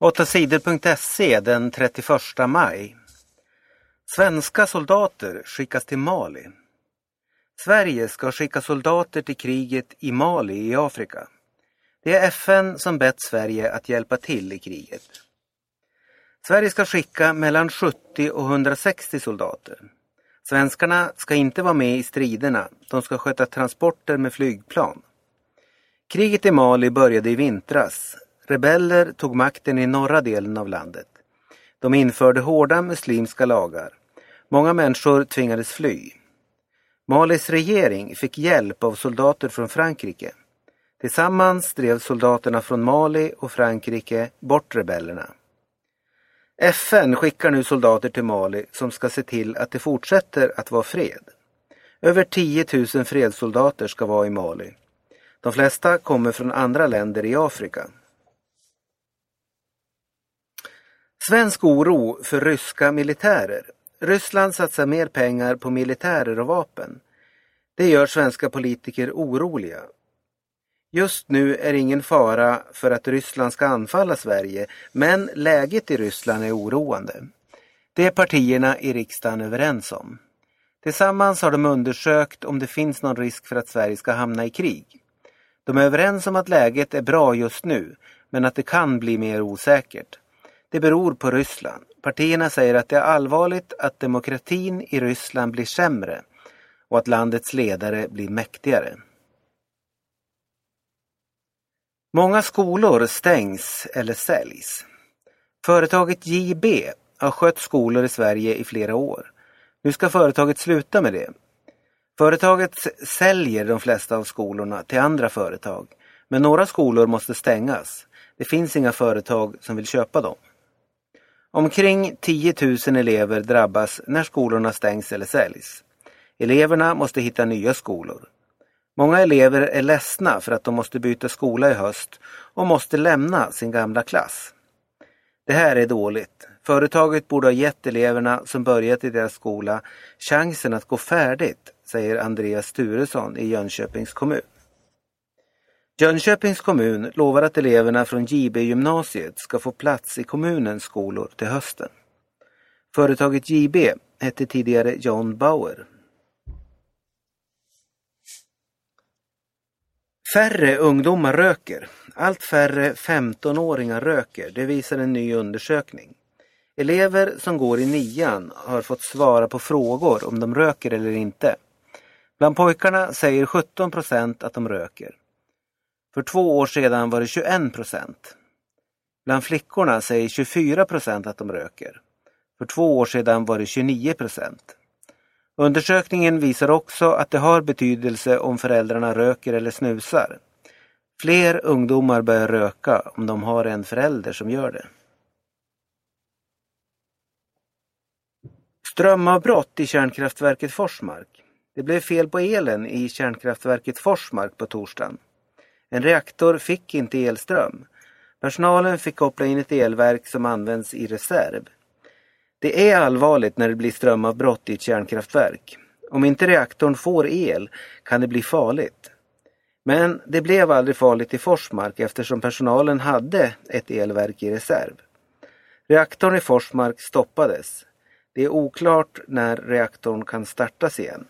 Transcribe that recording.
8sidor.se den 31 maj. Svenska soldater skickas till Mali. Sverige ska skicka soldater till kriget i Mali i Afrika. Det är FN som bett Sverige att hjälpa till i kriget. Sverige ska skicka mellan 70 och 160 soldater. Svenskarna ska inte vara med i striderna, de ska sköta transporter med flygplan. Kriget i Mali började i vintras. Rebeller tog makten i norra delen av landet. De införde hårda muslimska lagar. Många människor tvingades fly. Malis regering fick hjälp av soldater från Frankrike. Tillsammans drev soldaterna från Mali och Frankrike bort rebellerna. FN skickar nu soldater till Mali som ska se till att det fortsätter att vara fred. Över 10 000 fredssoldater ska vara i Mali. De flesta kommer från andra länder i Afrika. Svensk oro för ryska militärer. Ryssland satsar mer pengar på militärer och vapen. Det gör svenska politiker oroliga. Just nu är ingen fara för att Ryssland ska anfalla Sverige, men läget i Ryssland är oroande. Det är partierna i riksdagen överens om. Tillsammans har de undersökt om det finns någon risk för att Sverige ska hamna i krig. De är överens om att läget är bra just nu, men att det kan bli mer osäkert. Det beror på Ryssland. Partierna säger att det är allvarligt att demokratin i Ryssland blir sämre och att landets ledare blir mäktigare. Många skolor stängs eller säljs. Företaget JB har skött skolor i Sverige i flera år. Nu ska företaget sluta med det. Företaget säljer de flesta av skolorna till andra företag. Men några skolor måste stängas. Det finns inga företag som vill köpa dem. Omkring 10 000 elever drabbas när skolorna stängs eller säljs. Eleverna måste hitta nya skolor. Många elever är ledsna för att de måste byta skola i höst och måste lämna sin gamla klass. Det här är dåligt. Företaget borde ha gett eleverna som börjat i deras skola chansen att gå färdigt, säger Andreas Sturesson i Jönköpings kommun. Jönköpings kommun lovar att eleverna från JB-gymnasiet ska få plats i kommunens skolor till hösten. Företaget JB hette tidigare John Bauer. Färre ungdomar röker. Allt färre 15-åringar röker, det visar en ny undersökning. Elever som går i nian har fått svara på frågor om de röker eller inte. Bland pojkarna säger 17 procent att de röker. För två år sedan var det 21 procent. Bland flickorna säger 24 procent att de röker. För två år sedan var det 29 procent. Undersökningen visar också att det har betydelse om föräldrarna röker eller snusar. Fler ungdomar börjar röka om de har en förälder som gör det. Strömavbrott i kärnkraftverket Forsmark. Det blev fel på elen i kärnkraftverket Forsmark på torsdagen. En reaktor fick inte elström. Personalen fick koppla in ett elverk som används i reserv. Det är allvarligt när det blir strömavbrott i ett kärnkraftverk. Om inte reaktorn får el kan det bli farligt. Men det blev aldrig farligt i Forsmark eftersom personalen hade ett elverk i reserv. Reaktorn i Forsmark stoppades. Det är oklart när reaktorn kan startas igen.